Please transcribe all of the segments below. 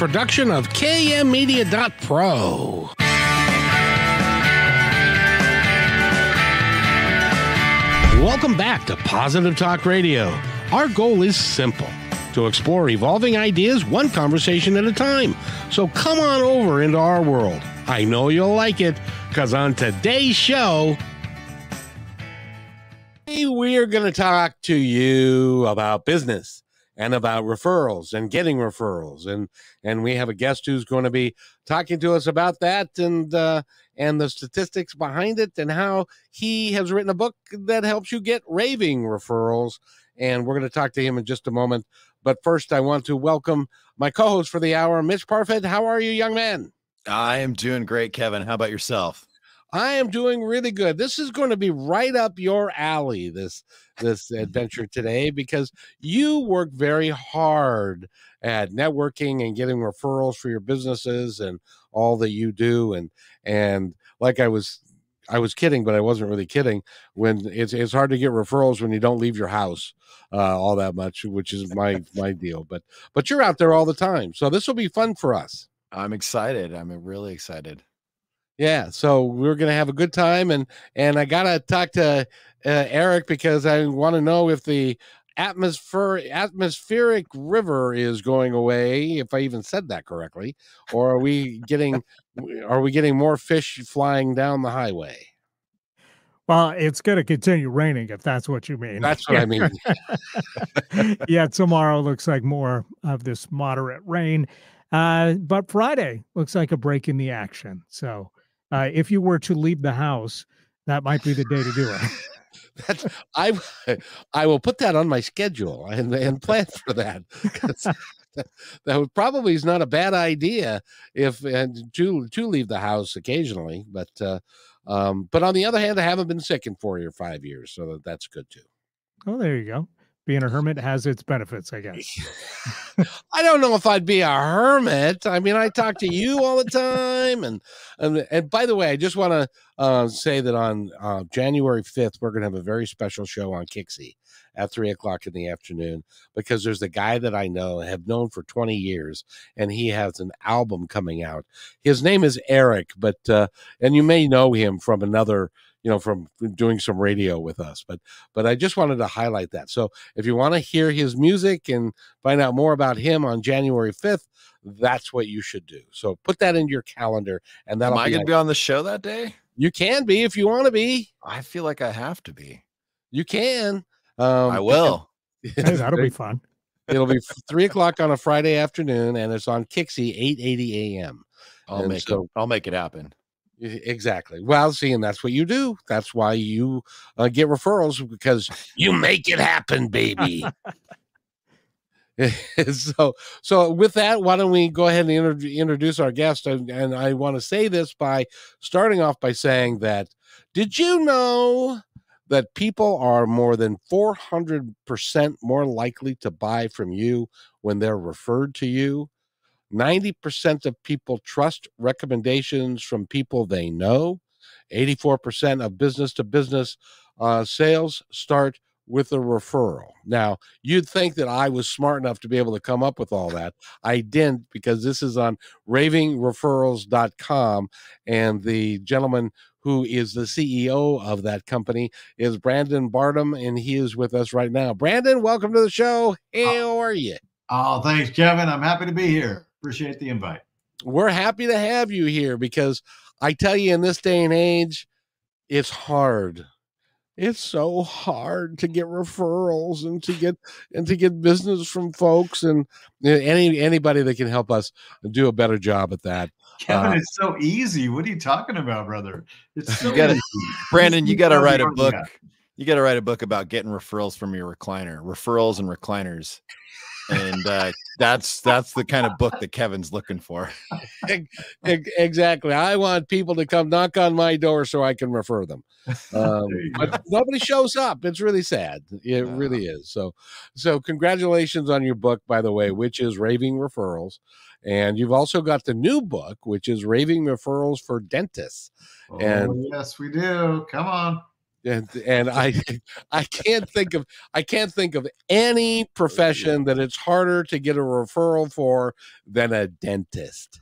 production of KMmedia.pro. Welcome back to Positive Talk Radio. Our goal is simple to explore evolving ideas one conversation at a time. So come on over into our world. I know you'll like it because on today's show, we're going to talk to you about business and about referrals and getting referrals and and we have a guest who's going to be talking to us about that and uh, and the statistics behind it and how he has written a book that helps you get raving referrals and we're going to talk to him in just a moment. But first i want to welcome my co-host for the hour mitch parfit. How are you young man? I am doing great kevin. How about yourself I am doing really good. This is going to be right up your alley this this adventure today because you work very hard at networking and getting referrals for your businesses and all that you do and and like I was I was kidding, but I wasn't really kidding. When it's it's hard to get referrals when you don't leave your house uh, all that much, which is my my deal. But but you're out there all the time, so this will be fun for us. I'm excited. I'm really excited. Yeah, so we're gonna have a good time, and and I gotta talk to uh, Eric because I want to know if the atmosphere atmospheric river is going away. If I even said that correctly, or are we getting are we getting more fish flying down the highway? Well, it's going to continue raining if that's what you mean. That's what I mean. yeah, tomorrow looks like more of this moderate rain. Uh, but Friday looks like a break in the action. So uh, if you were to leave the house, that might be the day to do it. That's I I will put that on my schedule and, and plan for that. that, that probably is not a bad idea if and to to leave the house occasionally, but uh, um, but on the other hand, I haven't been sick in four or five years, so that's good too. Oh, there you go being a hermit has its benefits, I guess. I don't know if I'd be a hermit. I mean, I talk to you all the time, and and, and by the way, I just want to uh, say that on uh, January fifth, we're going to have a very special show on KIXI at three o'clock in the afternoon because there's a guy that I know have known for 20 years and he has an album coming out. His name is Eric, but uh, and you may know him from another you know from doing some radio with us but but i just wanted to highlight that. So if you want to hear his music and find out more about him on january 5th that's what you should do. So put that in your calendar and that am i gonna be on the show that day? You can be if you want to be. I feel like i have to be. You can um i will. Hey, that'll be fun. It'll be three o'clock on a friday afternoon and it's on KIXI 8 80 a.m i'll and make so, it i'll make it happen Exactly. Well, see, and that's what you do. That's why you uh, get referrals because you make it happen, baby. so, so with that, why don't we go ahead and inter- introduce our guest? And, and I want to say this by starting off by saying that did you know that people are more than 400% more likely to buy from you when they're referred to you? 90% of people trust recommendations from people they know. 84% of business to business uh, sales start with a referral. Now, you'd think that I was smart enough to be able to come up with all that. I didn't because this is on ravingreferrals.com and the gentleman who is the CEO of that company is Brandon Barnum and he is with us right now. Brandon, welcome to the show. How are you? Oh, thanks, Kevin. I'm happy to be here. Appreciate the invite. We're happy to have you here because I tell you, in this day and age, it's hard. It's so hard to get referrals and to get and to get business from folks and any anybody that can help us do a better job at that. Kevin, uh, it's so easy. What are you talking about, brother? It's so you gotta, easy. Brandon, you got to write a book. You got to write a book about getting referrals from your recliner, referrals and recliners and uh, that's that's the kind of book that Kevin's looking for. exactly. I want people to come knock on my door so I can refer them. Um, but nobody shows up. It's really sad. It really is. So, so congratulations on your book, by the way, which is Raving Referrals, and you've also got the new book, which is Raving Referrals for Dentists. Oh, and yes, we do. Come on. And and I I can't think of I can't think of any profession that it's harder to get a referral for than a dentist.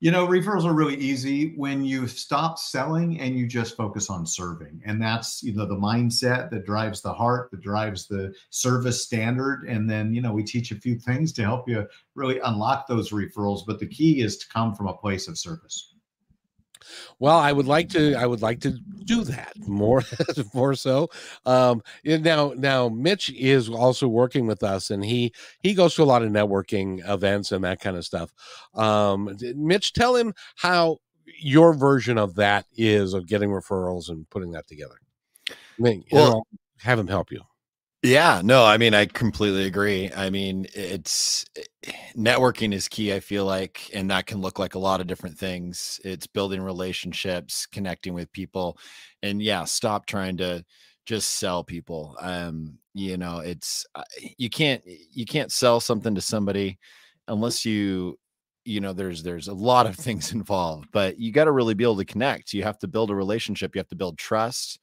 You know, referrals are really easy when you stop selling and you just focus on serving. And that's, you know, the mindset that drives the heart, that drives the service standard. And then, you know, we teach a few things to help you really unlock those referrals. But the key is to come from a place of service. Well, I would like to. I would like to do that more, more so. Um, now, now, Mitch is also working with us, and he he goes to a lot of networking events and that kind of stuff. Um, Mitch, tell him how your version of that is of getting referrals and putting that together. I mean, well, have him help you. Yeah, no, I mean, I completely agree. I mean, it's eh, networking is key, I feel like, and that can look like a lot of different things. It's building relationships, connecting with people, and yeah, stop trying to just sell people. Um, you know, it's uh, you can't you can't sell something to somebody unless you you know there's there's a lot of things involved but you got to really be able to connect you have to build a relationship you have to build trust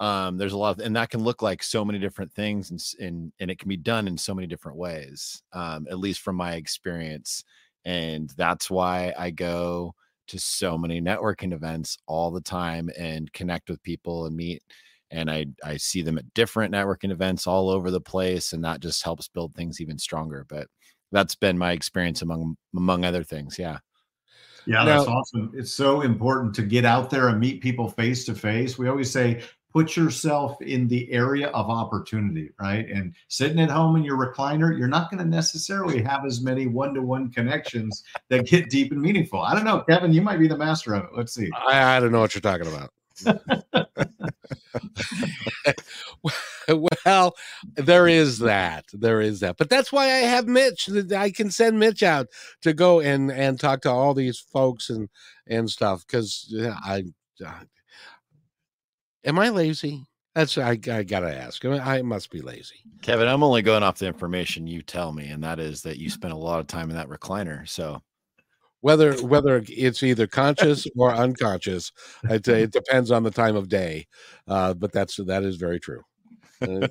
um there's a lot of and that can look like so many different things and and, and it can be done in so many different ways um at least from my experience and that's why i go to so many networking events all the time and connect with people and meet and i i see them at different networking events all over the place and that just helps build things even stronger but that's been my experience among among other things yeah yeah, that's now, awesome. It's so important to get out there and meet people face to face. We always say put yourself in the area of opportunity, right? And sitting at home in your recliner, you're not going to necessarily have as many one to one connections that get deep and meaningful. I don't know, Kevin, you might be the master of it. Let's see. I, I don't know what you're talking about. well, there is that. There is that. But that's why I have Mitch. I can send Mitch out to go and and talk to all these folks and and stuff because I Am I lazy? That's I, I gotta ask. I, I must be lazy. Kevin, I'm only going off the information you tell me, and that is that you spent a lot of time in that recliner. So whether whether it's either conscious or unconscious, it, it depends on the time of day. Uh, but that's that is very true. Uh,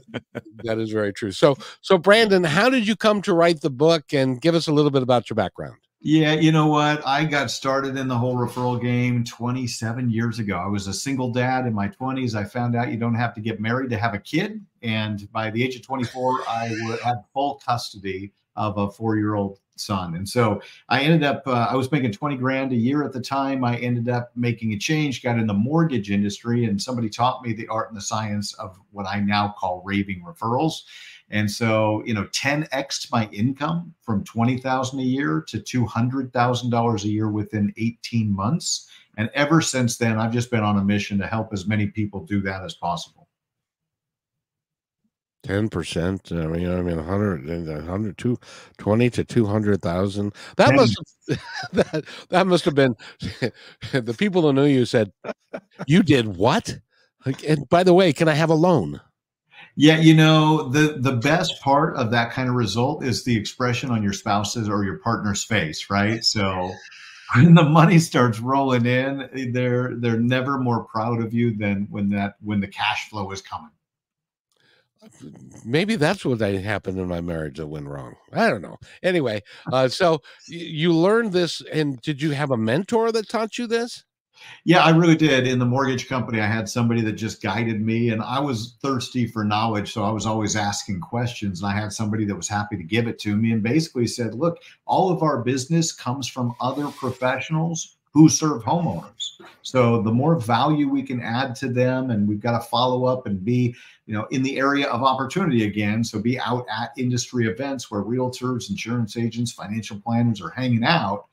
that is very true. So so Brandon, how did you come to write the book? And give us a little bit about your background. Yeah, you know what? I got started in the whole referral game 27 years ago. I was a single dad in my 20s. I found out you don't have to get married to have a kid. And by the age of 24, I had full custody of a four year old son. And so I ended up, uh, I was making 20 grand a year at the time. I ended up making a change, got in the mortgage industry, and somebody taught me the art and the science of what I now call raving referrals. And so, you know, 10x my income from 20,000 a year to $200,000 a year within 18 months. And ever since then, I've just been on a mission to help as many people do that as possible. Ten percent. Uh, I mean, I mean, 100, 100 to 20 to 200,000. That must have, that, that must have been the people who knew you said, You did what? Like, and by the way, can I have a loan? Yeah, you know, the the best part of that kind of result is the expression on your spouse's or your partner's face, right? So when the money starts rolling in, they're they're never more proud of you than when that when the cash flow is coming. Maybe that's what happened in my marriage that went wrong. I don't know. Anyway, uh, so you learned this, and did you have a mentor that taught you this? Yeah, I really did. In the mortgage company, I had somebody that just guided me, and I was thirsty for knowledge. So I was always asking questions. And I had somebody that was happy to give it to me and basically said, Look, all of our business comes from other professionals who serve homeowners. So the more value we can add to them, and we've got to follow up and be, you know, in the area of opportunity again. So be out at industry events where realtors, insurance agents, financial planners are hanging out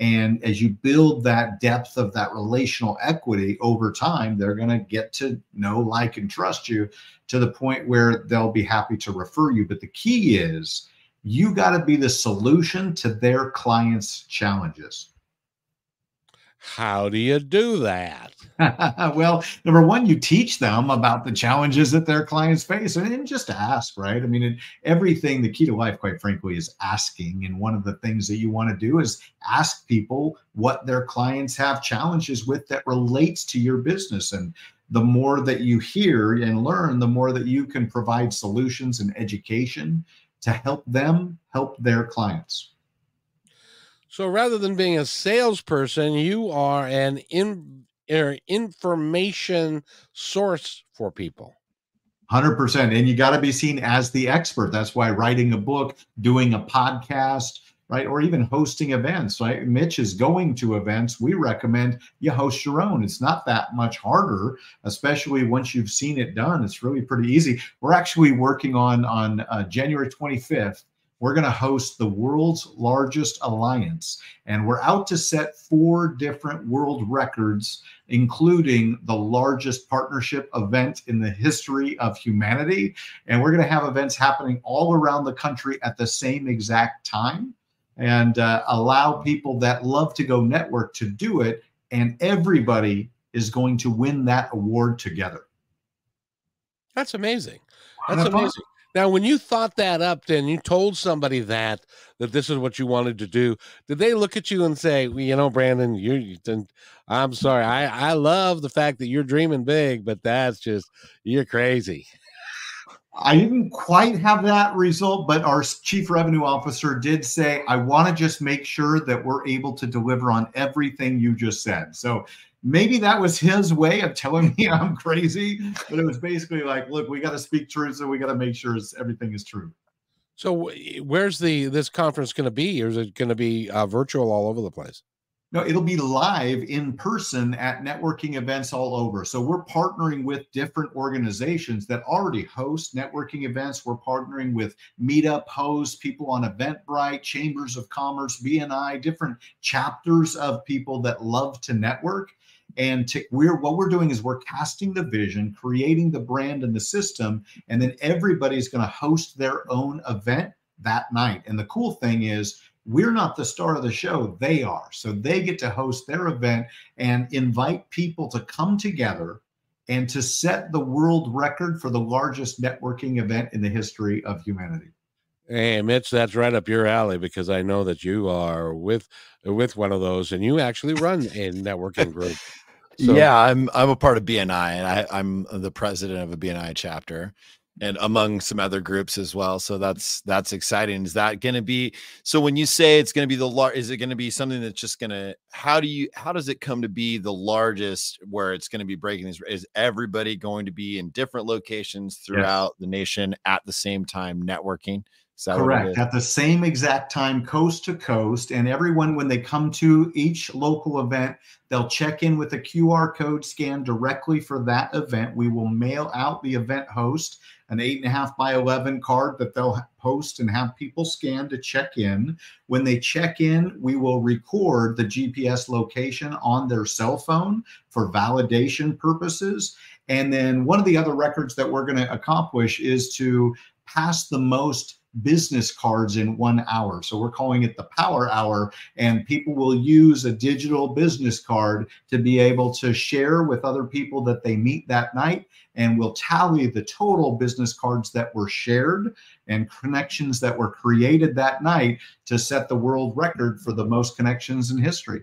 and as you build that depth of that relational equity over time, they're going to get to know, like, and trust you to the point where they'll be happy to refer you. But the key is you got to be the solution to their clients' challenges. How do you do that? well, number one, you teach them about the challenges that their clients face and just ask, right? I mean, everything, the key to life, quite frankly, is asking. And one of the things that you want to do is ask people what their clients have challenges with that relates to your business. And the more that you hear and learn, the more that you can provide solutions and education to help them help their clients. So rather than being a salesperson, you are an in, er, information source for people. 100%. And you got to be seen as the expert. That's why writing a book, doing a podcast, right? Or even hosting events, right? Mitch is going to events. We recommend you host your own. It's not that much harder, especially once you've seen it done. It's really pretty easy. We're actually working on on uh, January 25th we're going to host the world's largest alliance. And we're out to set four different world records, including the largest partnership event in the history of humanity. And we're going to have events happening all around the country at the same exact time and uh, allow people that love to go network to do it. And everybody is going to win that award together. That's amazing. That's amazing. Now, when you thought that up, then you told somebody that that this is what you wanted to do. Did they look at you and say, well, "You know, Brandon, you, you I'm sorry. I I love the fact that you're dreaming big, but that's just you're crazy." I didn't quite have that result, but our chief revenue officer did say, I want to just make sure that we're able to deliver on everything you just said. So maybe that was his way of telling me I'm crazy, but it was basically like, look, we got to speak truth, so we got to make sure everything is true. So, where's the this conference going to be, or is it going to be uh, virtual all over the place? No, it'll be live in person at networking events all over. So we're partnering with different organizations that already host networking events. We're partnering with Meetup hosts, people on Eventbrite, Chambers of Commerce, BNI, different chapters of people that love to network. And to, we're what we're doing is we're casting the vision, creating the brand and the system, and then everybody's going to host their own event that night. And the cool thing is we're not the star of the show, they are. So they get to host their event and invite people to come together and to set the world record for the largest networking event in the history of humanity. Hey, Mitch, that's right up your alley because I know that you are with with one of those, and you actually run a networking group. So. Yeah, I'm I'm a part of BNI, and I, I'm the president of a BNI chapter, and among some other groups as well. So that's that's exciting. Is that going to be so? When you say it's going to be the large, is it going to be something that's just going to? How do you? How does it come to be the largest? Where it's going to be breaking these? Is everybody going to be in different locations throughout the nation at the same time networking? Correct. At the same exact time, coast to coast. And everyone, when they come to each local event, they'll check in with a QR code scan directly for that event. We will mail out the event host an eight and a half by 11 card that they'll post and have people scan to check in. When they check in, we will record the GPS location on their cell phone for validation purposes. And then one of the other records that we're going to accomplish is to pass the most business cards in one hour. So we're calling it the power hour. And people will use a digital business card to be able to share with other people that they meet that night. And we'll tally the total business cards that were shared and connections that were created that night to set the world record for the most connections in history.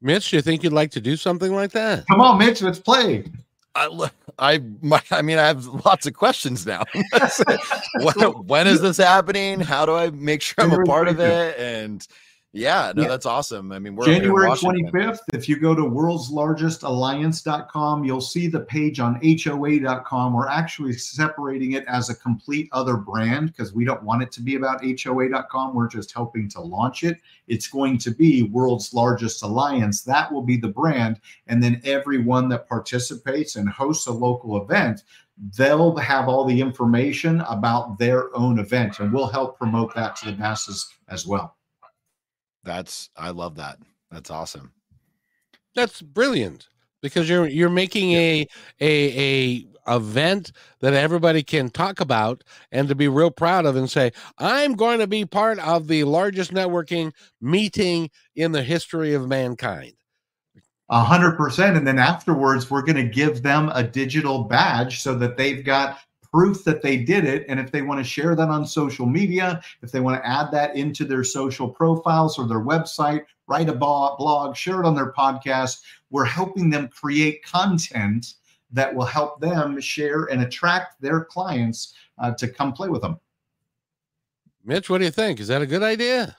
Mitch, do you think you'd like to do something like that? Come on, Mitch, let's play. I, I, my, I mean, I have lots of questions now. when, when is this happening? How do I make sure I'm a part of it? And yeah, no, yeah. that's awesome. I mean, we're January 25th. If you go to worldslargestalliance.com, you'll see the page on HOA.com. We're actually separating it as a complete other brand because we don't want it to be about HOA.com. We're just helping to launch it. It's going to be World's Largest Alliance. That will be the brand. And then everyone that participates and hosts a local event they'll have all the information about their own event and we'll help promote that to the masses as well. That's I love that. That's awesome. That's brilliant because you're you're making a a a event that everybody can talk about and to be real proud of and say I'm going to be part of the largest networking meeting in the history of mankind. A hundred percent. And then afterwards, we're going to give them a digital badge so that they've got proof that they did it. And if they want to share that on social media, if they want to add that into their social profiles or their website, write a blog, share it on their podcast, we're helping them create content that will help them share and attract their clients uh, to come play with them. Mitch, what do you think? Is that a good idea?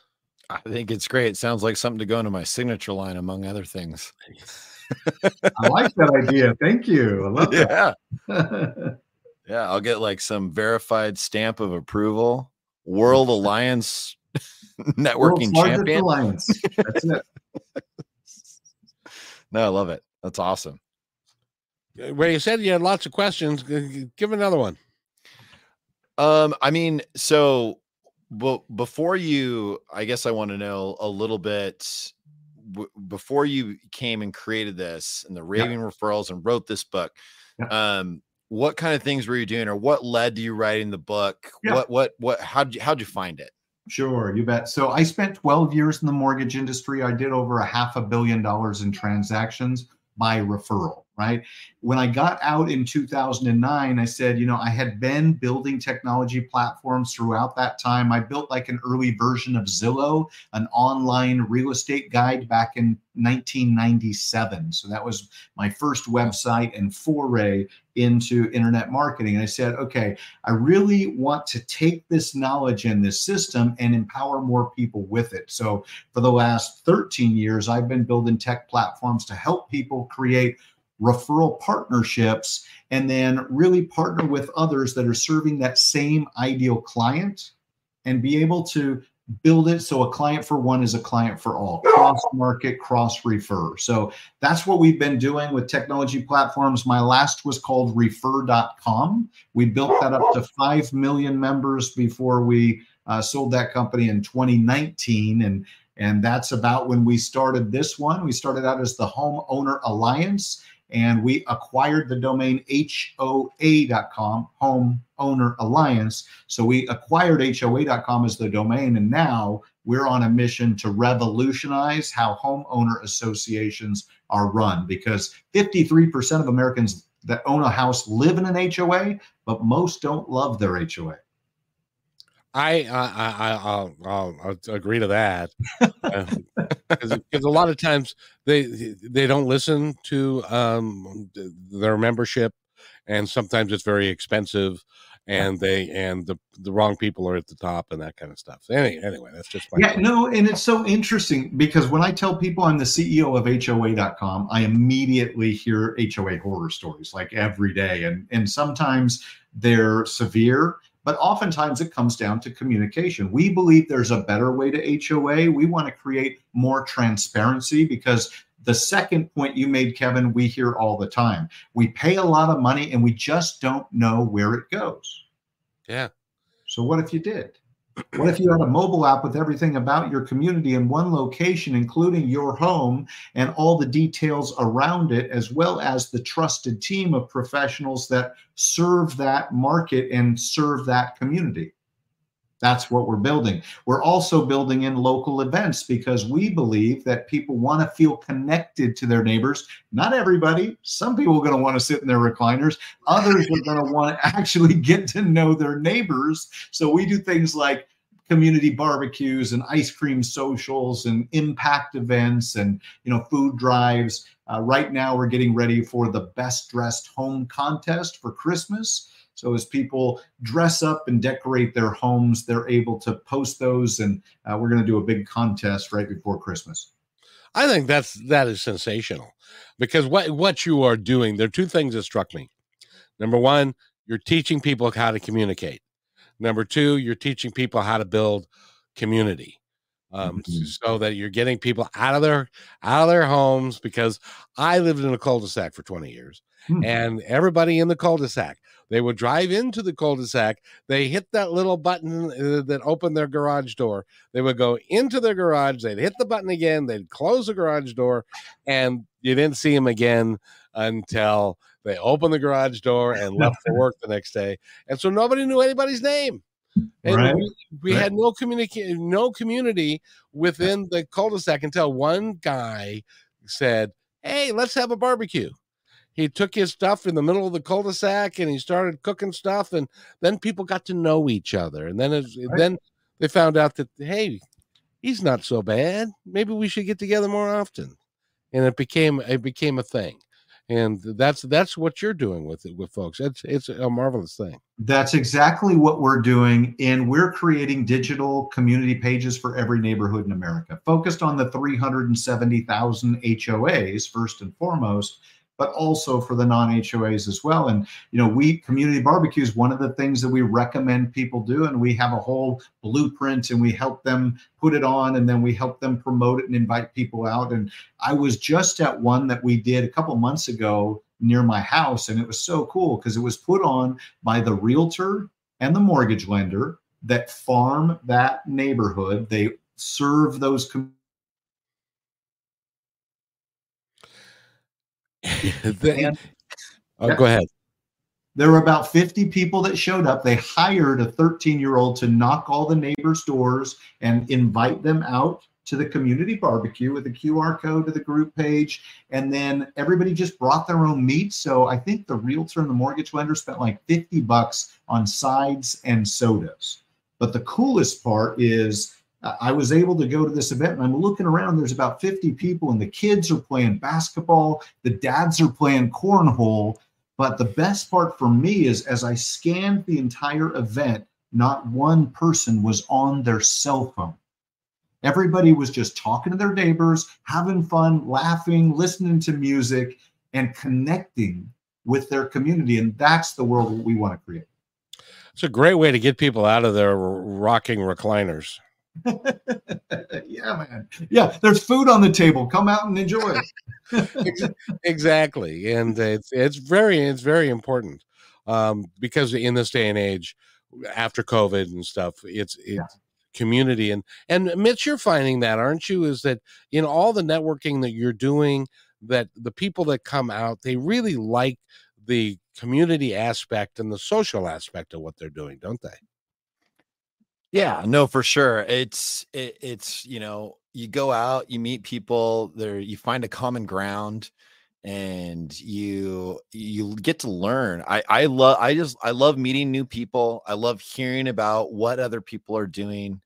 I think it's great. It sounds like something to go into my signature line, among other things. I like that idea. Thank you. I love yeah. yeah, I'll get like some verified stamp of approval. World Alliance networking champion. Alliance. That's it. no, I love it. That's awesome. Where you said you had lots of questions, give another one. Um, I mean, so but before you, I guess I want to know a little bit w- before you came and created this and the raving yeah. referrals and wrote this book. Yeah. Um, what kind of things were you doing, or what led to you writing the book? Yeah. What, what, what? How'd you, how'd you find it? Sure, you bet. So I spent 12 years in the mortgage industry. I did over a half a billion dollars in transactions by referral right? When I got out in 2009, I said, you know, I had been building technology platforms throughout that time. I built like an early version of Zillow, an online real estate guide back in 1997. So that was my first website and foray into internet marketing. And I said, okay, I really want to take this knowledge and this system and empower more people with it. So for the last 13 years, I've been building tech platforms to help people create referral partnerships, and then really partner with others that are serving that same ideal client and be able to build it so a client for one is a client for all. Cross market cross refer. So that's what we've been doing with technology platforms. My last was called refer.com we built that up to 5 million members before we uh, sold that company in 2019 and and that's about when we started this one. We started out as the homeowner alliance and we acquired the domain hoa.com, Home Owner Alliance. So we acquired hoa.com as the domain, and now we're on a mission to revolutionize how homeowner associations are run because 53% of Americans that own a house live in an HOA, but most don't love their HOA. I I I I'll, I'll agree to that uh, because a lot of times they they don't listen to um, their membership, and sometimes it's very expensive, and they and the the wrong people are at the top and that kind of stuff. Anyway, anyway, that's just yeah. Point. No, and it's so interesting because when I tell people I'm the CEO of HOA.com, I immediately hear HOA horror stories like every day, and and sometimes they're severe but oftentimes it comes down to communication. We believe there's a better way to HOA. We want to create more transparency because the second point you made, Kevin, we hear all the time. We pay a lot of money and we just don't know where it goes. Yeah. So, what if you did? What if you had a mobile app with everything about your community in one location, including your home and all the details around it, as well as the trusted team of professionals that serve that market and serve that community? That's what we're building. We're also building in local events because we believe that people want to feel connected to their neighbors. Not everybody. Some people are going to want to sit in their recliners. Others are going to want to actually get to know their neighbors. So we do things like community barbecues and ice cream socials and impact events and you know food drives. Uh, right now, we're getting ready for the best dressed home contest for Christmas. So as people dress up and decorate their homes, they're able to post those, and uh, we're going to do a big contest right before Christmas. I think that's that is sensational because what what you are doing. There are two things that struck me. Number one, you're teaching people how to communicate. Number two, you're teaching people how to build community um, mm-hmm. so that you're getting people out of their out of their homes because I lived in a cul-de-sac for 20 years mm-hmm. and everybody in the cul-de-sac they would drive into the cul-de-sac they hit that little button uh, that opened their garage door they would go into their garage they'd hit the button again they'd close the garage door and you didn't see them again until they opened the garage door and left for work the next day and so nobody knew anybody's name and right. we, we right. had no communication, no community within the cul-de-sac until one guy said, "Hey, let's have a barbecue." He took his stuff in the middle of the cul-de-sac and he started cooking stuff, and then people got to know each other. And then, right. then they found out that hey, he's not so bad. Maybe we should get together more often. and it became it became a thing and that's that's what you're doing with it with folks it's it's a marvelous thing that's exactly what we're doing and we're creating digital community pages for every neighborhood in america focused on the 370000 hoas first and foremost but also for the non-HOAs as well. And you know, we community barbecue is one of the things that we recommend people do, and we have a whole blueprint, and we help them put it on, and then we help them promote it and invite people out. And I was just at one that we did a couple months ago near my house, and it was so cool because it was put on by the realtor and the mortgage lender that farm that neighborhood. They serve those. Com- oh, yeah. Go ahead. There were about 50 people that showed up. They hired a 13 year old to knock all the neighbors' doors and invite them out to the community barbecue with a QR code to the group page. And then everybody just brought their own meat. So I think the realtor and the mortgage lender spent like 50 bucks on sides and sodas. But the coolest part is I was able to go to this event and I'm looking around. There's about 50 people, and the kids are playing basketball, the dads are playing cornhole. But the best part for me is as I scanned the entire event, not one person was on their cell phone. Everybody was just talking to their neighbors, having fun, laughing, listening to music, and connecting with their community. And that's the world we want to create. It's a great way to get people out of their rocking recliners. yeah, man. Yeah, there's food on the table. Come out and enjoy it. exactly, and it's it's very it's very important um, because in this day and age, after COVID and stuff, it's it's yeah. community and and Mitch, you're finding that, aren't you? Is that in all the networking that you're doing, that the people that come out, they really like the community aspect and the social aspect of what they're doing, don't they? Yeah, no, for sure. It's it, it's you know you go out, you meet people, there you find a common ground, and you you get to learn. I I love I just I love meeting new people. I love hearing about what other people are doing,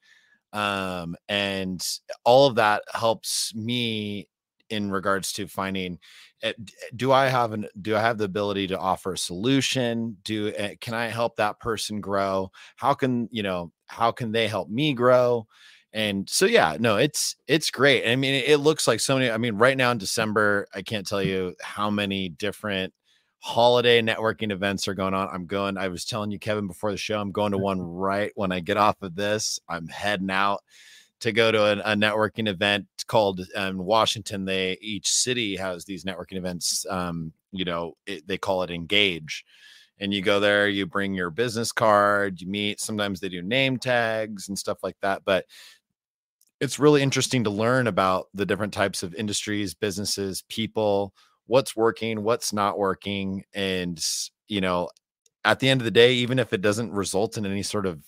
um, and all of that helps me in regards to finding eh, do i have an do i have the ability to offer a solution? Do eh, can i help that person grow? How can you know how can they help me grow? And so yeah no it's it's great. I mean it looks like so many i mean right now in december i can't tell you how many different holiday networking events are going on. I'm going i was telling you kevin before the show i'm going to one right when i get off of this. I'm heading out to go to a, a networking event called um, washington they each city has these networking events um, you know it, they call it engage. And you go there you bring your business card you meet sometimes they do name tags and stuff like that but it's really interesting to learn about the different types of industries businesses people what's working what's not working and you know at the end of the day even if it doesn't result in any sort of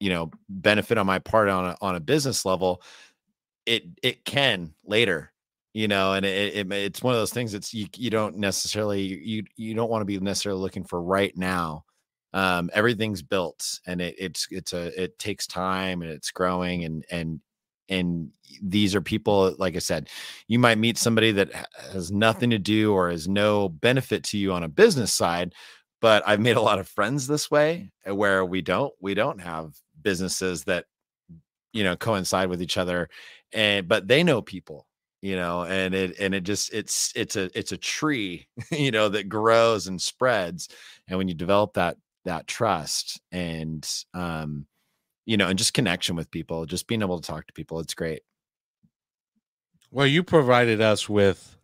you know benefit on my part on a, on a business level it it can later you know and it, it, it's one of those things that's you you don't necessarily you you don't want to be necessarily looking for right now. Um everything's built and it, it's it's a it takes time and it's growing and and and these are people like i said you might meet somebody that has nothing to do or has no benefit to you on a business side but i've made a lot of friends this way uh, where we don't we don't have businesses that you know coincide with each other and but they know people you know and it and it just it's it's a it's a tree you know that grows and spreads and when you develop that that trust and um you know and just connection with people just being able to talk to people it's great. Well you provided us with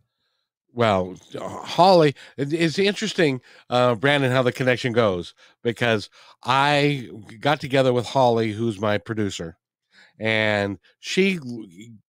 well holly it's interesting uh brandon how the connection goes because i got together with holly who's my producer and she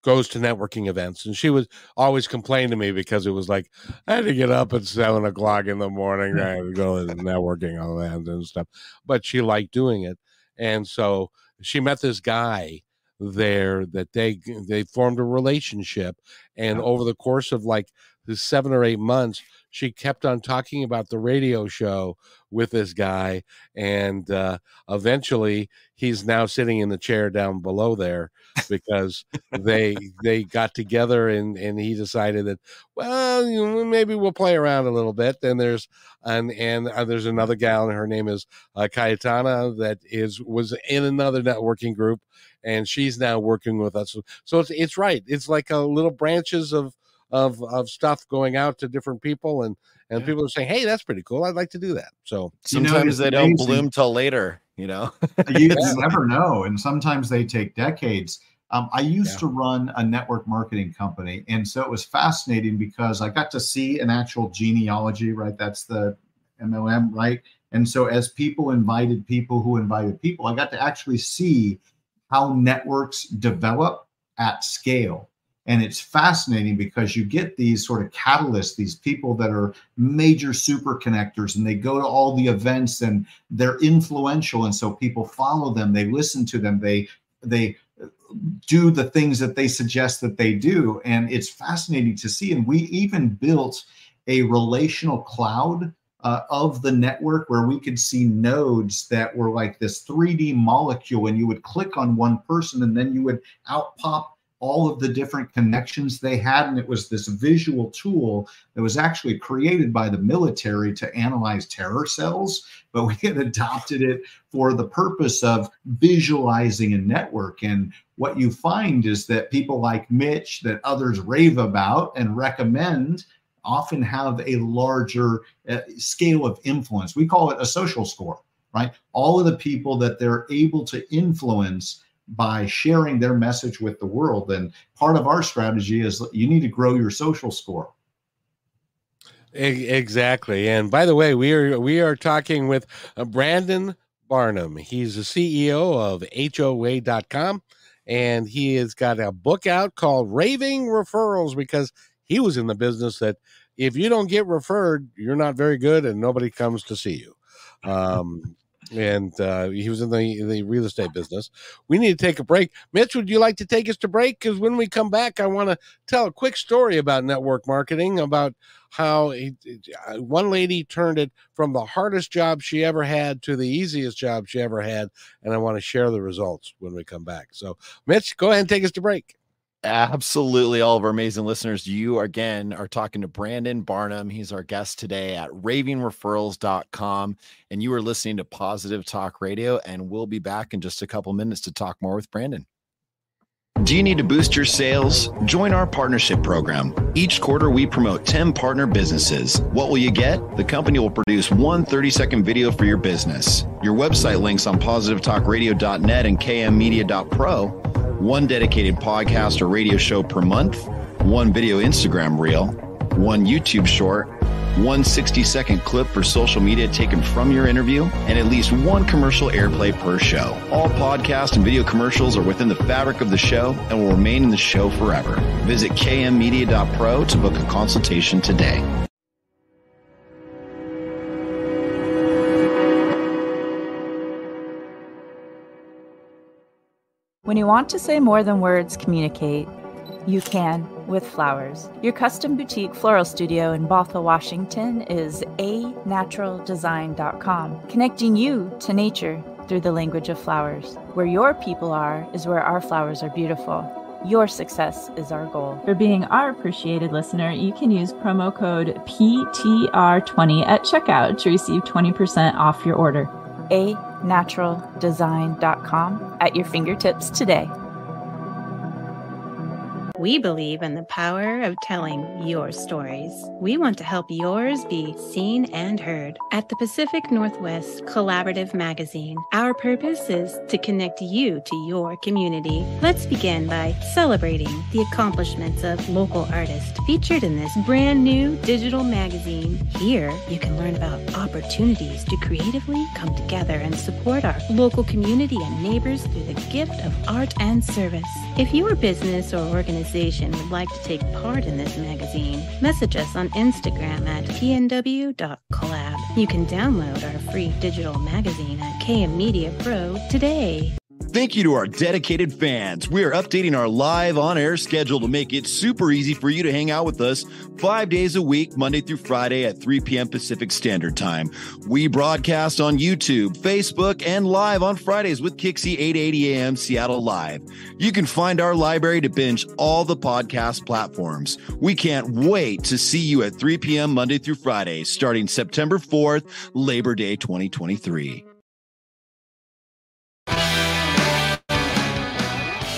goes to networking events and she was always complaining to me because it was like i had to get up at seven o'clock in the morning i had to go to networking events and stuff but she liked doing it and so she met this guy there that they they formed a relationship and over the course of like seven or eight months, she kept on talking about the radio show with this guy, and uh, eventually he's now sitting in the chair down below there because they they got together and and he decided that well you know, maybe we'll play around a little bit. Then there's and and uh, there's another gal and her name is uh, Cayetana that is was in another networking group and she's now working with us. So it's it's right. It's like a little branches of of of stuff going out to different people and and yeah. people are saying hey that's pretty cool i'd like to do that so sometimes you know, they amazing. don't bloom till later you know you yeah. never know and sometimes they take decades um, i used yeah. to run a network marketing company and so it was fascinating because i got to see an actual genealogy right that's the mlm right and so as people invited people who invited people i got to actually see how networks develop at scale and it's fascinating because you get these sort of catalysts, these people that are major super connectors, and they go to all the events and they're influential. And so people follow them, they listen to them, they they do the things that they suggest that they do. And it's fascinating to see. And we even built a relational cloud uh, of the network where we could see nodes that were like this 3D molecule, and you would click on one person, and then you would out pop all of the different connections they had. And it was this visual tool that was actually created by the military to analyze terror cells, but we had adopted it for the purpose of visualizing a network. And what you find is that people like Mitch, that others rave about and recommend, often have a larger uh, scale of influence. We call it a social score, right? All of the people that they're able to influence by sharing their message with the world. And part of our strategy is you need to grow your social score. Exactly. And by the way, we are we are talking with uh, Brandon Barnum. He's the CEO of HOA.com and he has got a book out called Raving Referrals because he was in the business that if you don't get referred, you're not very good and nobody comes to see you. Um, and uh, he was in the the real estate business. We need to take a break. Mitch, would you like to take us to break? Because when we come back, I want to tell a quick story about network marketing, about how uh, one lady turned it from the hardest job she ever had to the easiest job she ever had, and I want to share the results when we come back. So, Mitch, go ahead and take us to break. Absolutely. All of our amazing listeners, you again are talking to Brandon Barnum. He's our guest today at ravingreferrals.com. And you are listening to Positive Talk Radio. And we'll be back in just a couple minutes to talk more with Brandon. Do you need to boost your sales? Join our partnership program. Each quarter, we promote 10 partner businesses. What will you get? The company will produce one 30 second video for your business. Your website links on positivetalkradio.net and kmmedia.pro one dedicated podcast or radio show per month, one video Instagram reel, one YouTube short, one 60 second clip for social media taken from your interview, and at least one commercial airplay per show. All podcast and video commercials are within the fabric of the show and will remain in the show forever. Visit kmmedia.pro to book a consultation today. When you want to say more than words communicate, you can with flowers. Your custom boutique floral studio in Bothell, Washington is anaturaldesign.com, connecting you to nature through the language of flowers. Where your people are is where our flowers are beautiful. Your success is our goal. For being our appreciated listener, you can use promo code PTR20 at checkout to receive 20% off your order. A naturaldesign.com at your fingertips today. We believe in the power of telling your stories. We want to help yours be seen and heard. At the Pacific Northwest Collaborative Magazine, our purpose is to connect you to your community. Let's begin by celebrating the accomplishments of local artists featured in this brand new digital magazine. Here, you can learn about opportunities to creatively come together and support our local community and neighbors through the gift of art and service. If your business or organization organization would like to take part in this magazine, message us on Instagram at pnw.collab. You can download our free digital magazine at KM Media Pro today. Thank you to our dedicated fans. We are updating our live on air schedule to make it super easy for you to hang out with us five days a week, Monday through Friday at 3 p.m. Pacific Standard Time. We broadcast on YouTube, Facebook, and live on Fridays with KIXI 880 a.m. Seattle Live. You can find our library to binge all the podcast platforms. We can't wait to see you at 3 p.m. Monday through Friday, starting September 4th, Labor Day 2023.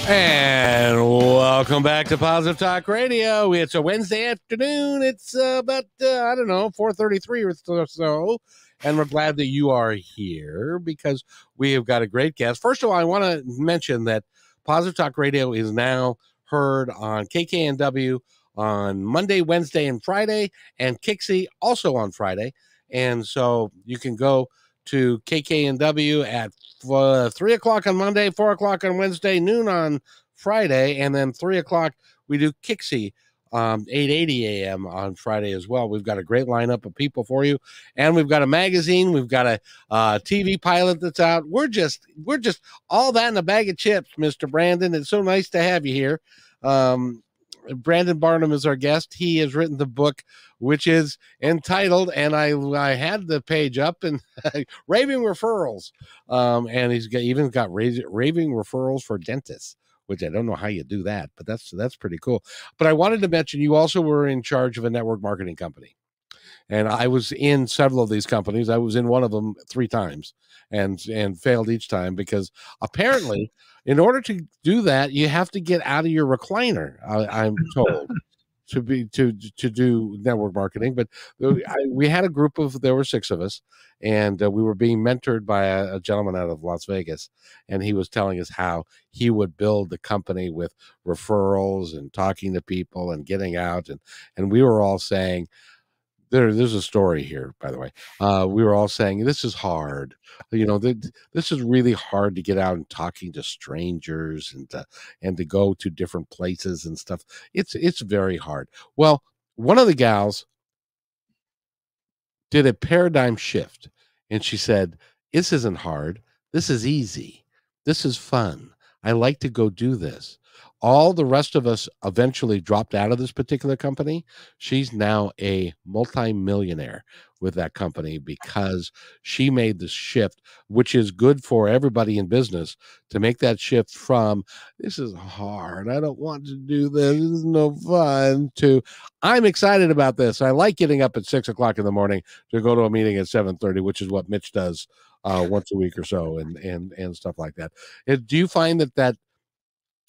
And welcome back to Positive Talk Radio. It's a Wednesday afternoon. It's uh, about uh, I don't know four thirty three or so, and we're glad that you are here because we have got a great guest. First of all, I want to mention that Positive Talk Radio is now heard on KKNW on Monday, Wednesday, and Friday, and KIXI also on Friday. And so you can go to KKNW at three o'clock on Monday, four o'clock on Wednesday, noon on Friday, and then three o'clock we do KIXI um 880 a.m on friday as well. We've got a great lineup of people for you and we've got a magazine we've got a uh, tv pilot that's out. We're just we're just all that in a bag of chips mr brandon. It's so nice to have you here. Um brandon barnum is our guest he has written the book which is entitled and i i had the page up and raving referrals um and he's got even got raving referrals for dentists which I don't know how you do that, but that's that's pretty cool. But I wanted to mention you also were in charge of a network marketing company. And I was in several of these companies. I was in one of them three times and and failed each time because apparently in order to do that you have to get out of your recliner I, i'm told to be to to do network marketing. But I, we had a group of there were six of us, and uh, we were being mentored by a, a, gentleman out of Las Vegas, and he was telling us how he would build the company with referrals and talking to people and getting out, and and we were all saying there, there's a story here, by the way. Uh, we were all saying this is hard. You know, th- this is really hard to get out and talking to strangers and to, and to go to different places and stuff. It's it's very hard. Well, one of the gals did a paradigm shift, and she said, "This isn't hard. This is easy. This is fun. I like to go do this." All the rest of us eventually dropped out of this particular company. She's now a multimillionaire with that company because she made the shift, which is good for everybody in business to make that shift from this is hard. I don't want to do this. This is no fun to I'm excited about this. I like getting up at six o'clock in the morning to go to a meeting at 7 which is what Mitch does uh, once a week or so and and and stuff like that. do you find that that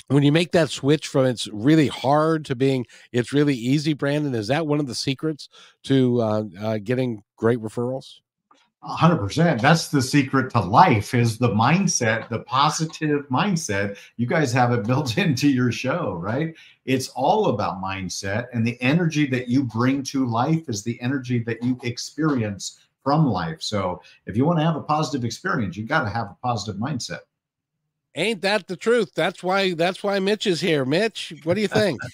when you make that switch from it's really hard to being it's really easy brandon is that one of the secrets to uh, uh, getting great referrals? 100% that's the secret to life is the mindset the positive mindset you guys have it built into your show right? It's all about mindset and the energy that you bring to life is the energy that you experience from life. So if you want to have a positive experience you got to have a positive mindset Ain't that the truth? That's why that's why Mitch is here. Mitch, what do you think?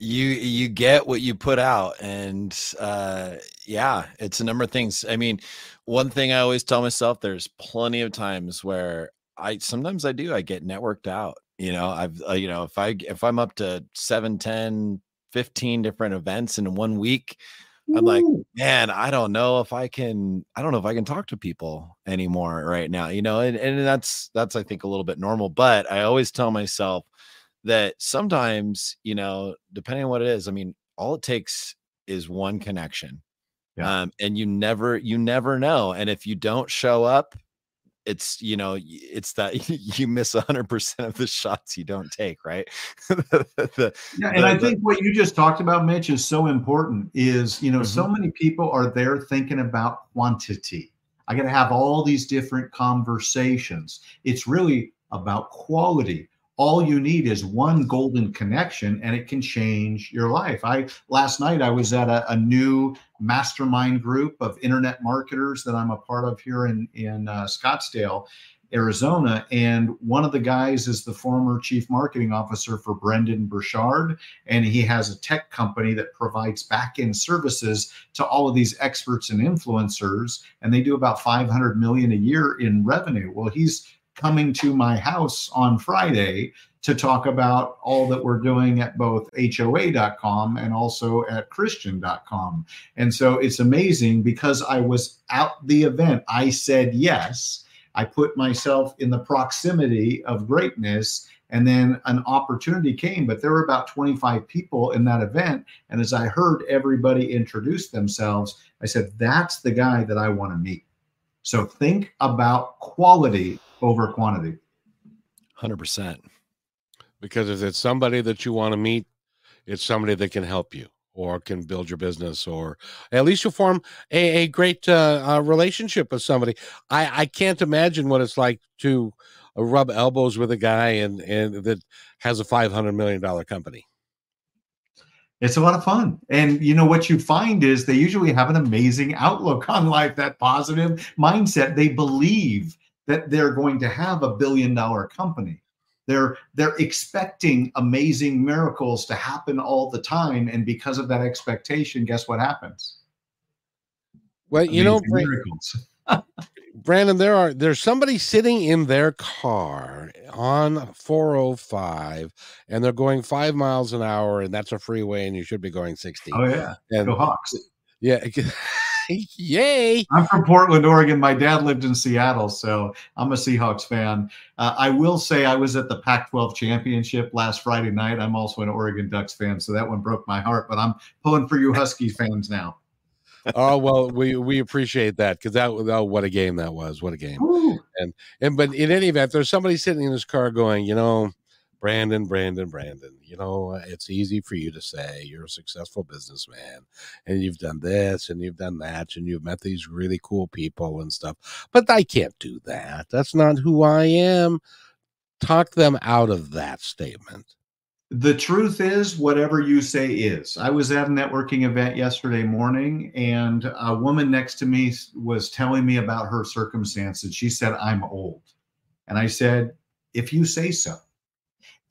you you get what you put out and uh yeah it's a number of things i mean one thing i always tell myself there's plenty of times where i sometimes i do i get networked out you know i've uh, you know if i if i'm up to 7 10 15 different events in one week I'm like, man, I don't know if I can, I don't know if I can talk to people anymore right now, you know, and, and that's, that's, I think a little bit normal, but I always tell myself that sometimes, you know, depending on what it is, I mean, all it takes is one connection. Yeah. Um, and you never, you never know. And if you don't show up, it's you know it's that you miss 100% of the shots you don't take right? The, yeah and the, i think what you just talked about mitch is so important is you know mm-hmm. so many people are there thinking about quantity. I got to have all these different conversations. It's really about quality all you need is one golden connection and it can change your life. I last night i was at a, a new mastermind group of internet marketers that i'm a part of here in in uh, scottsdale arizona and one of the guys is the former chief marketing officer for brendon burchard and he has a tech company that provides back-end services to all of these experts and influencers and they do about 500 million a year in revenue. Well he's coming to my house on Friday to talk about all that we're doing at both HOA.com and also at Christian.com. And so it's amazing because I was at the event, I said yes. I put myself in the proximity of greatness and then an opportunity came, but there were about 25 people in that event. And as I heard everybody introduce themselves, I said, that's the guy that I want to meet. So think about quality over quantity. 100%. Because if it's somebody that you want to meet, it's somebody that can help you or can build your business or at least you'll form a, a great uh, uh, relationship with somebody. I, I can't imagine what it's like to uh, rub elbows with a guy and, and that has a $500 million company. It's a lot of fun. And you know what you find is they usually have an amazing outlook on life, that positive mindset. They believe that they're going to have a billion dollar company. They're they're expecting amazing miracles to happen all the time and because of that expectation, guess what happens? Well, you know, miracles. Brandon, there are there's somebody sitting in their car on 405 and they're going five miles an hour, and that's a freeway, and you should be going 60. Oh, yeah. And, Go Hawks. Yeah. Yay. I'm from Portland, Oregon. My dad lived in Seattle, so I'm a Seahawks fan. Uh, I will say I was at the Pac 12 championship last Friday night. I'm also an Oregon Ducks fan, so that one broke my heart, but I'm pulling for you Husky fans now oh well, we we appreciate that because that oh what a game that was, what a game. Ooh. And and but in any event, there's somebody sitting in his car going, you know, Brandon, Brandon, Brandon. You know, it's easy for you to say you're a successful businessman and you've done this and you've done that and you've met these really cool people and stuff. But I can't do that. That's not who I am. Talk them out of that statement the truth is whatever you say is i was at a networking event yesterday morning and a woman next to me was telling me about her circumstances she said i'm old and i said if you say so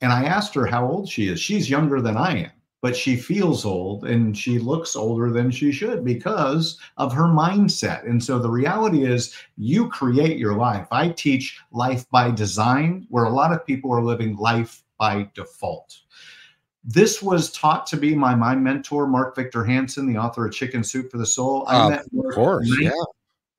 and i asked her how old she is she's younger than i am but she feels old and she looks older than she should because of her mindset. And so the reality is, you create your life. I teach life by design, where a lot of people are living life by default. This was taught to be my my mentor, Mark Victor Hansen, the author of Chicken Soup for the Soul. I uh, met of course, 19, yeah.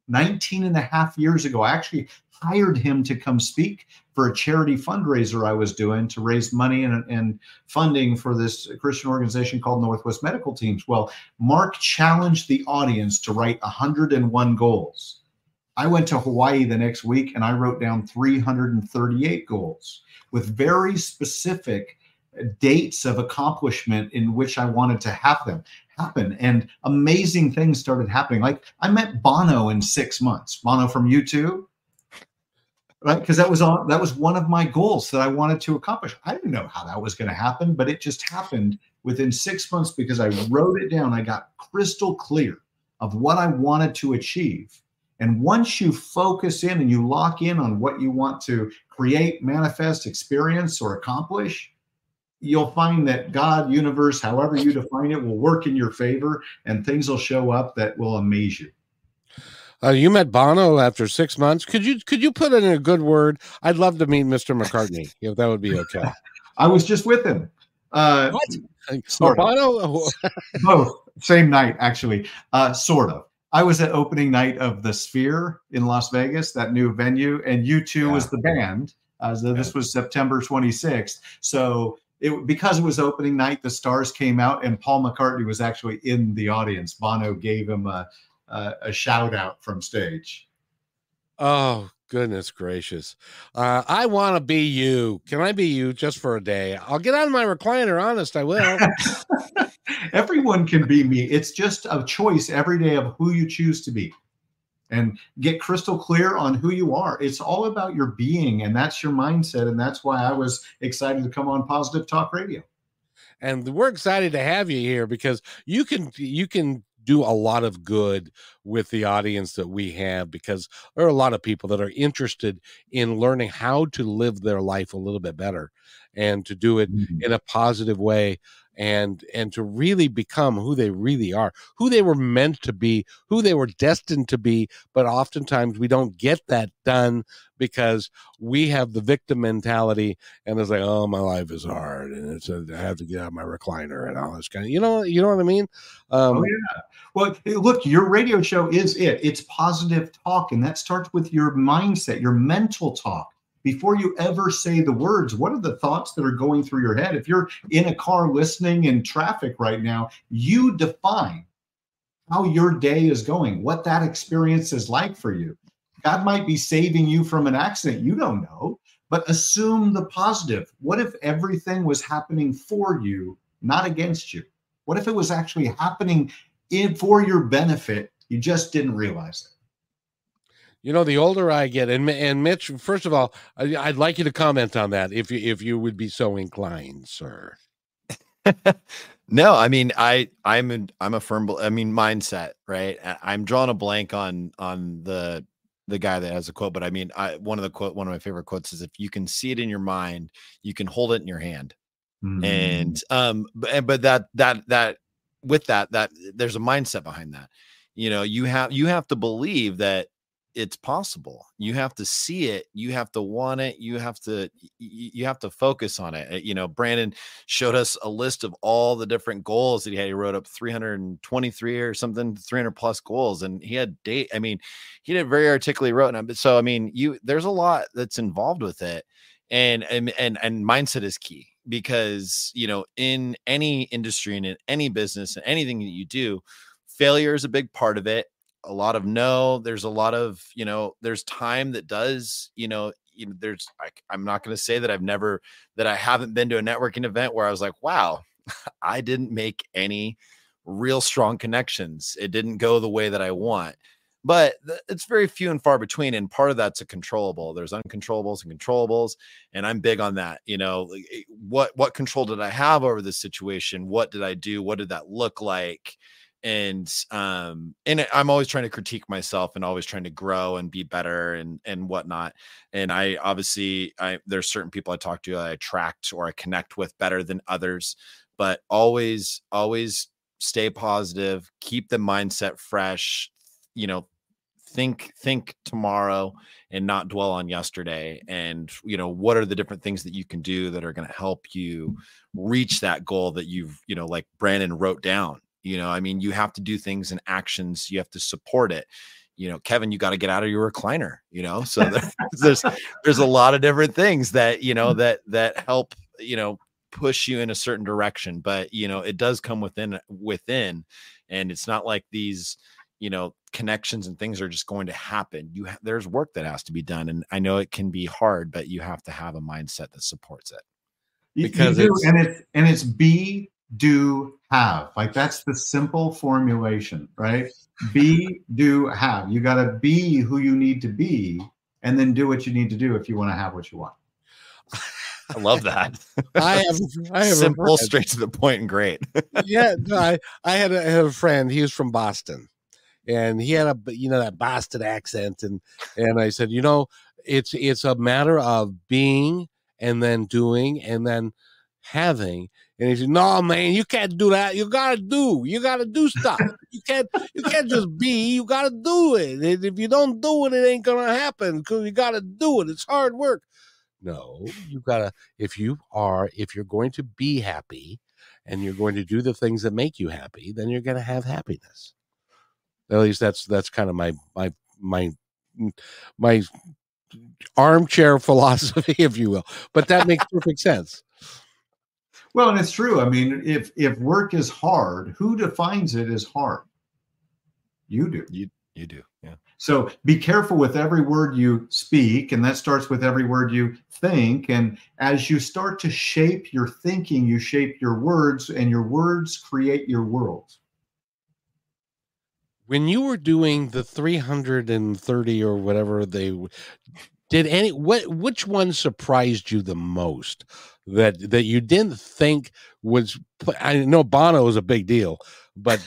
19 and a half years ago. I actually hired him to come speak for a charity fundraiser I was doing to raise money and, and funding for this Christian organization called Northwest Medical Teams. Well, Mark challenged the audience to write 101 goals. I went to Hawaii the next week and I wrote down 338 goals with very specific dates of accomplishment in which I wanted to have them happen. And amazing things started happening. Like I met Bono in six months, Bono from U2, right? Because that was on that was one of my goals that I wanted to accomplish. I didn't know how that was going to happen, but it just happened within six months because I wrote it down. I got crystal clear of what I wanted to achieve. And once you focus in and you lock in on what you want to create, manifest, experience, or accomplish, you'll find that God, universe, however you define it, will work in your favor and things will show up that will amaze you. Uh, you met Bono after six months. Could you could you put in a good word? I'd love to meet Mr. McCartney if that would be okay. I was just with him. Uh, what? Sort Bono? Both same night, actually. Uh, sort of. I was at opening night of the Sphere in Las Vegas, that new venue, and U2 yeah. was the band. Uh, so this was September 26th. So it because it was opening night, the stars came out, and Paul McCartney was actually in the audience. Bono gave him a a, a shout out from stage. Oh goodness gracious! Uh, I want to be you. Can I be you just for a day? I'll get on my recliner. Honest, I will. Everyone can be me. It's just a choice every day of who you choose to be and get crystal clear on who you are. It's all about your being, and that's your mindset. And that's why I was excited to come on Positive Talk Radio. And we're excited to have you here because you can you can do a lot of good with the audience that we have because there are a lot of people that are interested in learning how to live their life a little bit better and to do it mm-hmm. in a positive way and and to really become who they really are who they were meant to be who they were destined to be but oftentimes we don't get that done because we have the victim mentality and it's like oh my life is hard and it's a, i have to get out of my recliner and all this kind of you know you know what i mean? Um, oh yeah. Well look your radio show is it. It's positive talk and that starts with your mindset your mental talk before you ever say the words, what are the thoughts that are going through your head? If you're in a car listening in traffic right now, you define how your day is going, what that experience is like for you. God might be saving you from an accident. You don't know, but assume the positive. What if everything was happening for you, not against you? What if it was actually happening in, for your benefit? You just didn't realize it. You know, the older I get, and and Mitch, first of all, I, would like you to comment on that if you if you would be so inclined, sir. no, I mean, I I'm a, I'm a firm. I mean, mindset, right? I'm drawing a blank on on the the guy that has a quote, but I mean, I one of the quote one of my favorite quotes is if you can see it in your mind, you can hold it in your hand. Mm. And um, but but that that that with that that there's a mindset behind that. You know, you have you have to believe that it's possible. You have to see it you have to want it you have to you have to focus on it eh, you know brandon showed us a list of all the different goals that he had he wrote up 323 or something 300 plus goals and he had date i mean he did very articulately wrote them so i mean you there's a lot that's involved with it and and and, and mindset is key because you know in any industry and in any business and anything that you do failure is a big part of it a lot of no there's a lot of you know there's time that does you know you know, there's I, i'm not going to say that i've never that i haven't been to a networking event where i was like wow i didn't make any real strong connections. It didn't go the way that i want. But th- it's very few and far between and part of that's a controllable. There's uncontrollables and controllables and i'm big on that you know eh, what what control did i have over the situation? What did i do? What did that look like and um and i'm always trying to critique myself and always trying to grow and be better and and whatnot and i obviously i there's certain people i talk to i attract or i connect with better than others but always always stay positive keep the mindset fresh you know think think tomorrow and not dwell on yesterday and you know what are the different things that you can do that are going to help you reach that goal that you've you know like brandon wrote down you know, I mean, you have to do things and actions, you have to support it. You know, Kevin, you got to get out of your recliner, you know. So there's, there's there's a lot of different things that, you know, that that help, you know, push you in a certain direction, but you know, it does come within within and it's not like these you know connections and things are just going to happen you ha- there's work that has to be done and i know it can be hard but you have to have a mindset that supports it because you do, it's, and it's and it's be do, have. Like that's the simple formulation, right? Be, do, have. You got to be who you need to be and then do what you need to do if you want to have what you want. I love that. I have, I have simple, straight to the point, and great. yeah, no, I, I had a, had a friend. He was from Boston, and he had a you know that Boston accent, and and I said, you know, it's it's a matter of being and then doing and then having and he said, "No, man, you can't do that. You gotta do. You gotta do stuff. You can't. You can't just be. You gotta do it. If you don't do it, it ain't gonna happen because you gotta do it. It's hard work. No, you gotta. If you are, if you're going to be happy, and you're going to do the things that make you happy, then you're gonna have happiness. At least that's that's kind of my my my my armchair philosophy, if you will. But that makes perfect sense. Well, and it's true. I mean, if if work is hard, who defines it as hard? You do. You you do. Yeah. So be careful with every word you speak, and that starts with every word you think. And as you start to shape your thinking, you shape your words, and your words create your world. When you were doing the 330 or whatever they did any what which one surprised you the most that that you didn't think was I know Bono is a big deal, but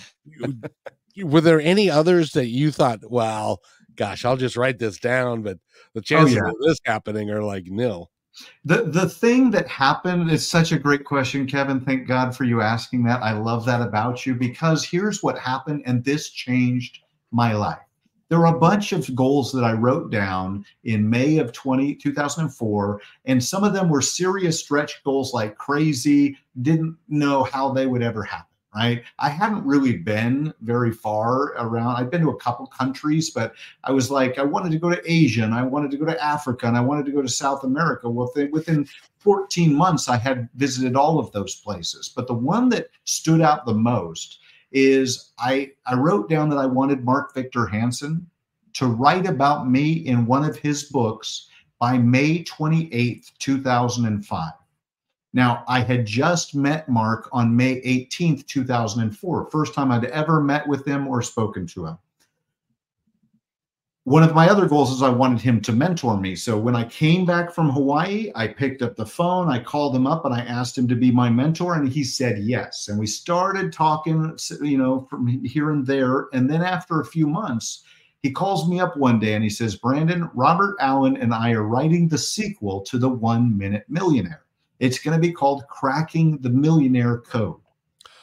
were there any others that you thought, well, gosh, I'll just write this down, but the oh, chances oh, yeah. of this happening are like nil. The the thing that happened is such a great question, Kevin. Thank God for you asking that. I love that about you because here's what happened, and this changed my life. There were a bunch of goals that I wrote down in May of 20, 2004, and some of them were serious stretch goals like crazy, didn't know how they would ever happen right? I hadn't really been very far around. I'd been to a couple countries, but I was like, I wanted to go to Asia and I wanted to go to Africa and I wanted to go to South America. Well, within 14 months, I had visited all of those places. But the one that stood out the most is I, I wrote down that I wanted Mark Victor Hansen to write about me in one of his books by May 28th, 2005. Now, I had just met Mark on May 18th, 2004, first time I'd ever met with him or spoken to him. One of my other goals is I wanted him to mentor me. So when I came back from Hawaii, I picked up the phone, I called him up, and I asked him to be my mentor, and he said yes. And we started talking, you know, from here and there. And then after a few months, he calls me up one day and he says, Brandon, Robert Allen and I are writing the sequel to The One Minute Millionaire. It's going to be called Cracking the Millionaire Code.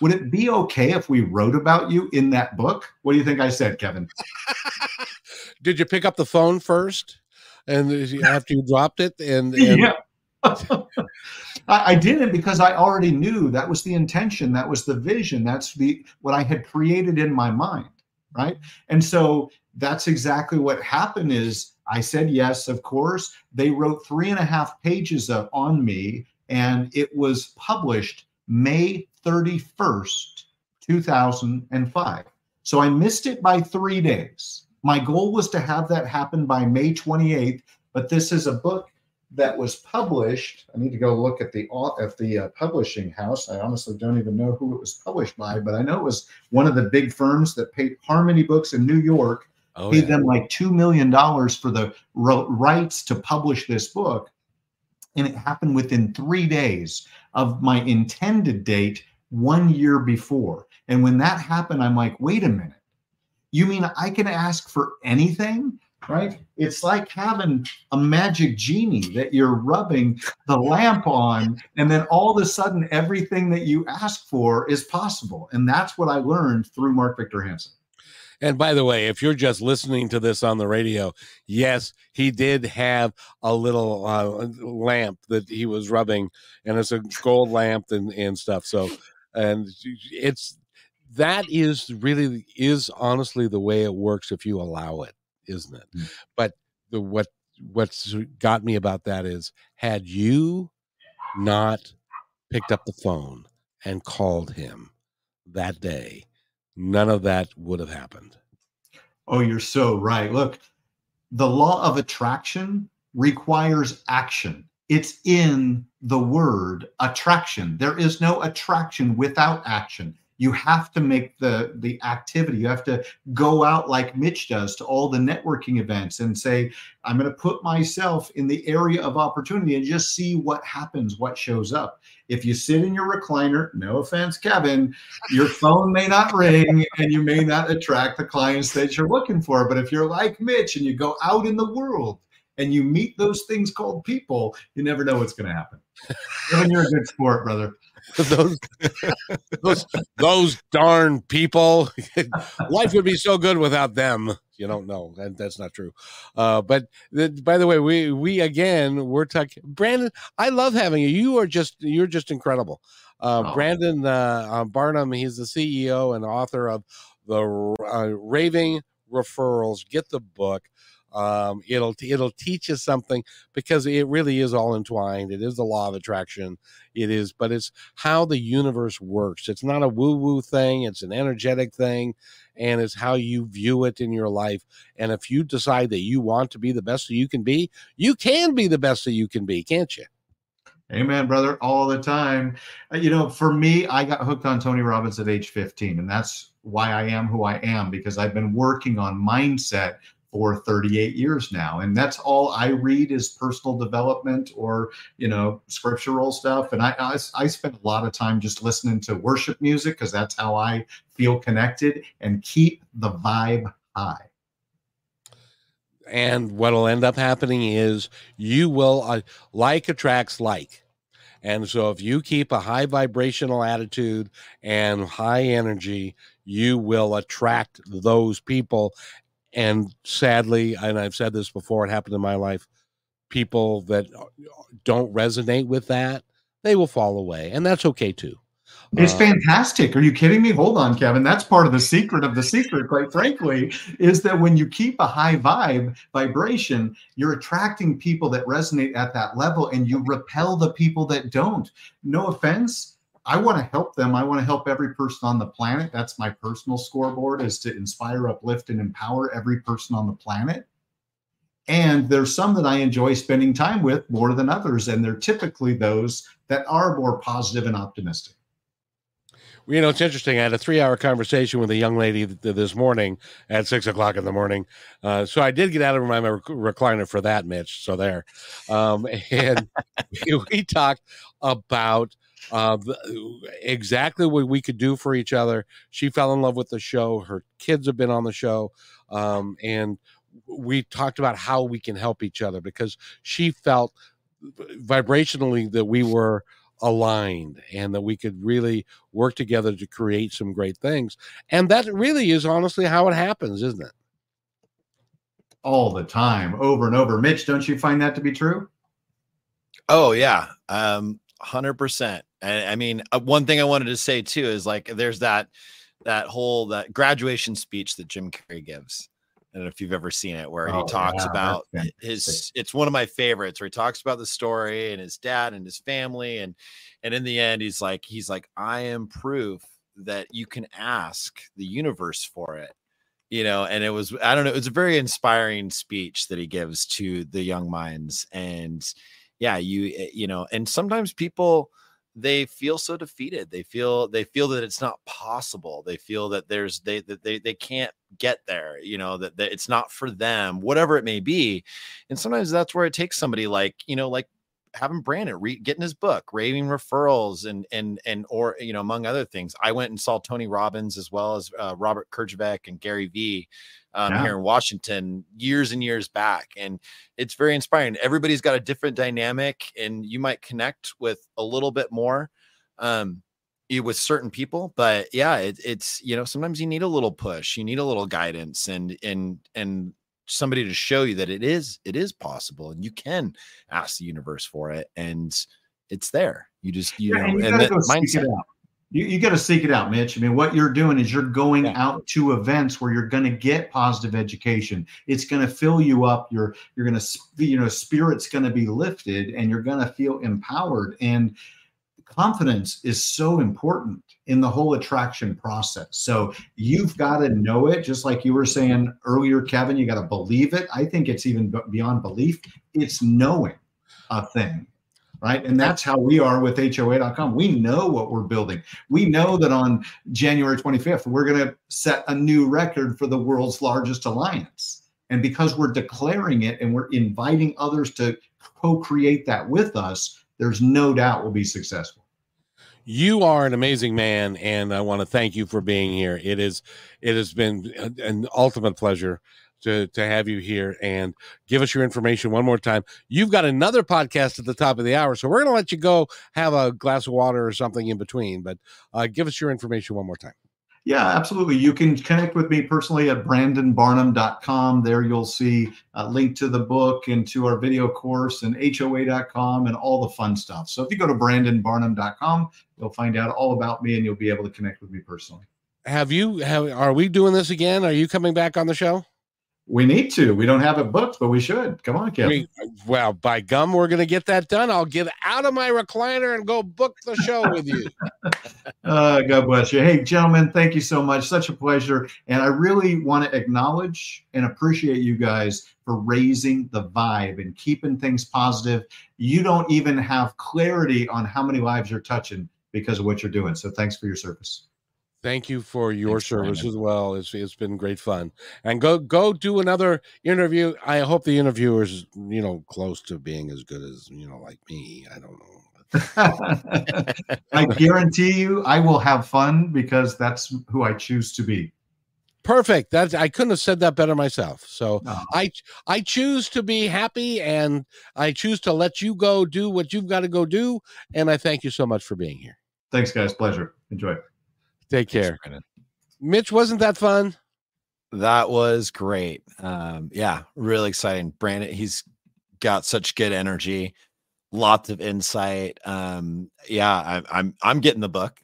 Would it be okay if we wrote about you in that book? What do you think I said, Kevin? Did you pick up the phone first, and after you dropped it, and, and... yeah. I, I, didn't because I already knew that was the intention, that was the vision, that's the what I had created in my mind, right? And so that's exactly what happened. Is I said yes, of course. They wrote three and a half pages of, on me and it was published May 31st, 2005. So I missed it by three days. My goal was to have that happen by May 28th, but this is a book that was published. I need to go look at the at the uh, publishing house. I honestly don't even know who it was published by, but I know it was one of the big firms that paid Harmony Books in New York. Oh, paid yeah. them like two million dollars for the rights to publish this book and it happened within three days of my intended date one year before. And when that happened, I'm like, wait a minute. You mean I can ask for anything? Right? It's like having a magic genie that you're rubbing the lamp on, and then all of a sudden, everything that you ask for is possible. And that's what I learned through Mark Victor Hansen. And by the way, if you're just listening to this on the radio, yes, he did have a little uh, lamp that he was rubbing, and it's a gold lamp and, and stuff. So, and it's that is really is honestly the way it works if you allow it, isn't it? Mm-hmm. But the what what's got me about that is had you not picked up the phone and called him that day none of that would have happened. Oh, you're so right. Look, the law of attraction requires action. It's in the word attraction. There is no attraction without action you have to make the the activity. You have to go out like mitch does to all the networking events and say i'm going to put myself in the area of opportunity and just see what happens what shows up. If you sit in your recliner no offense kevin your phone may not ring and you may not attract the clients that you're looking for but if you're like mitch and you go out in the world and you meet those things called people you never know what's going to happen kevin you're a good sport brother those, those those darn people. Life would be so good without them. You don't know, and that's not true. Uh, but by the way, we we again we're talking. Brandon, I love having you. You are just you're just incredible. Uh, oh. Brandon uh, uh Barnum, he's the CEO and author of the uh, Raving Referrals. Get the book um, it'll it'll teach you something because it really is all entwined. It is the law of attraction. It is but it's how the universe works. It's not a woo woo thing. It's an energetic thing and it's how you view it in your life. And if you decide that you want to be the best that you can be you can be the best that you can be can't you? Amen, brother, all the time. Uh, you know, for me, I got hooked on Tony Robbins at age 15, and that's why I am who I am because I've been working on mindset for 38 years now. And that's all i read is personal development or you know scriptural stuff. And i i, I spend a lot of time just listening to worship music because that's how i feel connected and keep the vibe high. And what'll end up happening is you will uh, like attracts like. And so if you keep a high vibrational attitude and high energy you will attract those people and sadly and i've said this before it happened in my life people that don't resonate with that they will fall away and that's okay too it's uh, fantastic. Are you kidding me? Hold on, Kevin. That's part of the secret of the secret, quite frankly, is that when you keep a high vibe vibration, you're attracting people that resonate at that level and you repel the people that don't. No offense. I want to help them. I want to help every person on the planet. That's my personal scoreboard is to inspire, uplift, and empower every person on the planet. And there's some that I enjoy spending time with more than others. And they're typically those that are more positive and optimistic Well, you know, it's interesting. I had a three hour conversation with a young lady th- this morning at six o'clock in the morning. Uh, so I did get out of my rec- recliner for that, Mitch. So there. Um, and we talked about uh, exactly what we could do for each other. She fell in love with the show. Her kids have been on the show. Um, and we talked about how we can help each other because she felt vibrationally that we were aligned and that we could really work together to create some great things. And that really is honestly how it happens, isn't it? All the time, over and over. Mitch, don't you find that to be true? Oh, yeah. Um, 100%. And I mean, uh, one thing I wanted to say too is like there's that that whole that graduation speech that Jim Carrey gives I don't know if you've ever seen it, where oh, he talks yeah, about his. It's one of my favorites, where he talks about the story and his dad and his family, and and in the end, he's like, he's like, I am proof that you can ask the universe for it, you know. And it was, I don't know, it was a very inspiring speech that he gives to the young minds, and yeah, you, eh, you know, and sometimes people they feel so defeated. They feel they feel that it's not possible. They feel that there's they that they, they can't get there you know that, that it's not for them whatever it may be. And sometimes that's where it takes somebody like you know like having Brandon read getting his book, raving referrals, and and and or you know among other things. I went and saw Tony Robbins as well as uh, Robert Herjavec and Gary Vee um, yeah. here in Washington years and years back, and it's very inspiring. Everybody's got a different dynamic, and you might connect with a little bit more. Um, with certain people but yeah it, it's you know sometimes you need a little push you need a little guidance and and and somebody to show you that it is it is possible and you can ask the universe for it and it's there. You just you yeah, know and, you and that mindset you, you got to seek it out mitch. I mean what you're doing is you're going yeah. out to events where you're going to get positive education. It's going to fill you up. You're you're going to you know spirit's going to be lifted and you're going to feel empowered and confidence is so important in the whole attraction process. So you've got to know it, just like you were saying earlier, Kevin. You got to believe it. I think it's even beyond belief, it's knowing a thing. Right. And that's how we are with HOA.com. We know what we're building. We know that on January 25th, we're going to set a new record for the world's largest alliance. And because we're declaring it and we're inviting others to co create that with us, there's no doubt we'll be successful. You are an amazing man, and I want to thank you for being here. It is, it has been an ultimate pleasure to to have you here and give us your information one more time. You've got another podcast at the top of the hour, so we're going to let you go have a glass of water or something in between. But uh, give us your information one more time. Yeah, absolutely. You can connect with me personally at brandonbarnum.com. There you'll see a link to the book and to our video course and HOA.com and all the fun stuff. So if you go to brandonbarnum.com, you'll find out all about me and you'll be able to connect with me personally. Have you have are we doing this again? Are you coming back on the show? We need to. We don't have it booked, but we should. Come on, Kevin. We, well, by gum, we're going to get that done. I'll get out of my recliner and go book the show with you. uh, God bless you. Hey, gentlemen, thank you so much. Such a pleasure. And I really want to acknowledge and appreciate you guys for raising the vibe and keeping things positive. You don't even have clarity on how many lives you're touching because of what you're doing. So thanks for your service. Thank you for your Thanks, service Brandon. as well. It's, it's been great fun. And go go do another interview. I hope the interviewer is you know close to being as good as you know like me. I don't know. I guarantee you, I will have fun because that's who I choose to be. Perfect. That's I couldn't have said that better myself. So No. I I choose to be happy and I choose to let you go do what you've got to go do. And I thank you so much for being here. Thanks, guys. Pleasure. Enjoy. Take care. Brandon. Mitch, wasn't that fun? That was great. Um, yeah, really exciting. Brandon, he's got such good energy, lots of insight. Um, yeah, I, I'm I'm getting the book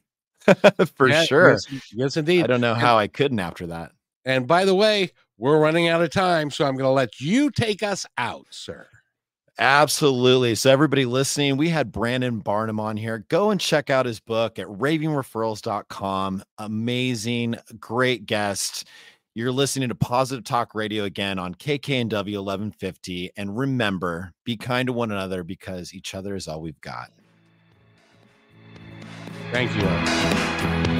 for Yeah, sure. Yes, yes, indeed. I don't know how I couldn't after that. And by the way, we're running out of time, so I'm going to let you take us out, sir. Absolutely. So, everybody listening, we had Brandon Barnum on here. Go and check out his book at ravingreferrals.com. Amazing, great guest. You're listening to Positive Talk Radio again on KKNW 1150. And remember, be kind to one another because each other is all we've got. Thank you.